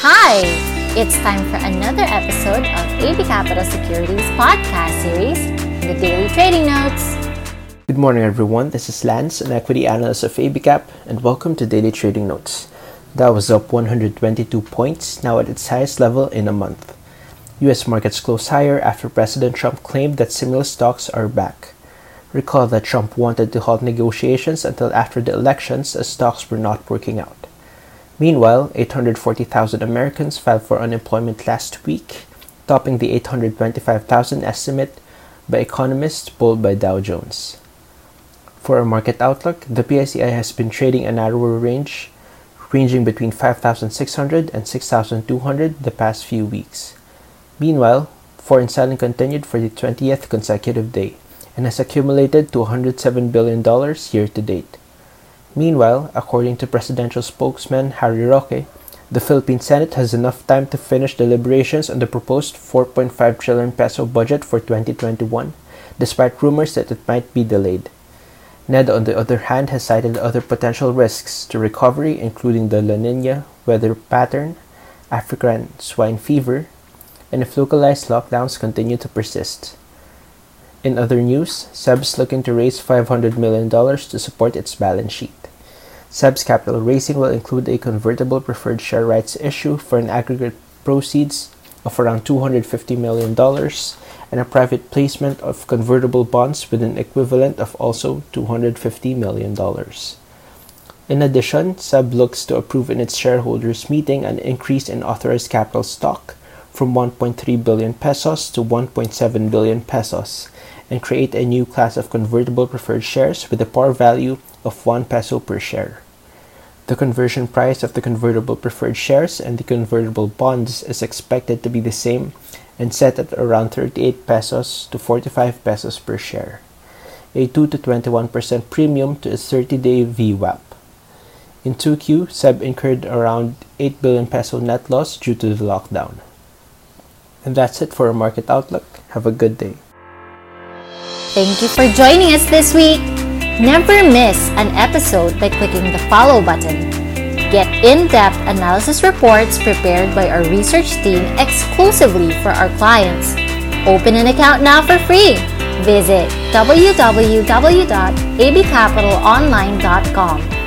Hi! It's time for another episode of AB Capital Securities podcast series, The Daily Trading Notes. Good morning, everyone. This is Lance, an equity analyst of ABCap, and welcome to Daily Trading Notes. Dow was up 122 points, now at its highest level in a month. U.S. markets closed higher after President Trump claimed that stimulus talks are back. Recall that Trump wanted to halt negotiations until after the elections as talks were not working out. Meanwhile, 840,000 Americans filed for unemployment last week, topping the 825,000 estimate by economists polled by Dow Jones. For a market outlook, the PSEI has been trading a narrower range, ranging between 5,600 and 6,200 the past few weeks. Meanwhile, foreign selling continued for the 20th consecutive day and has accumulated to $107 billion year to date. Meanwhile, according to presidential spokesman Harry Roque, the Philippine Senate has enough time to finish deliberations on the proposed 4.5 trillion peso budget for 2021, despite rumors that it might be delayed. NEDA, on the other hand, has cited other potential risks to recovery, including the La Nina weather pattern, African swine fever, and if localized lockdowns continue to persist. In other news, CEB's looking to raise $500 million to support its balance sheet. CEB's capital raising will include a convertible preferred share rights issue for an aggregate proceeds of around $250 million and a private placement of convertible bonds with an equivalent of also $250 million. In addition, CEB looks to approve in its shareholders' meeting an increase in authorized capital stock from 1.3 billion pesos to 1.7 billion pesos and create a new class of convertible preferred shares with a par value of 1 peso per share. The conversion price of the convertible preferred shares and the convertible bonds is expected to be the same and set at around 38 pesos to 45 pesos per share, a 2 to 21% premium to its 30-day VWAP. In 2Q, CEB incurred around 8 billion peso net loss due to the lockdown. And that's it for our market outlook. Have a good day. Thank you for joining us this week. Never miss an episode by clicking the follow button. Get in depth analysis reports prepared by our research team exclusively for our clients. Open an account now for free. Visit www.abcapitalonline.com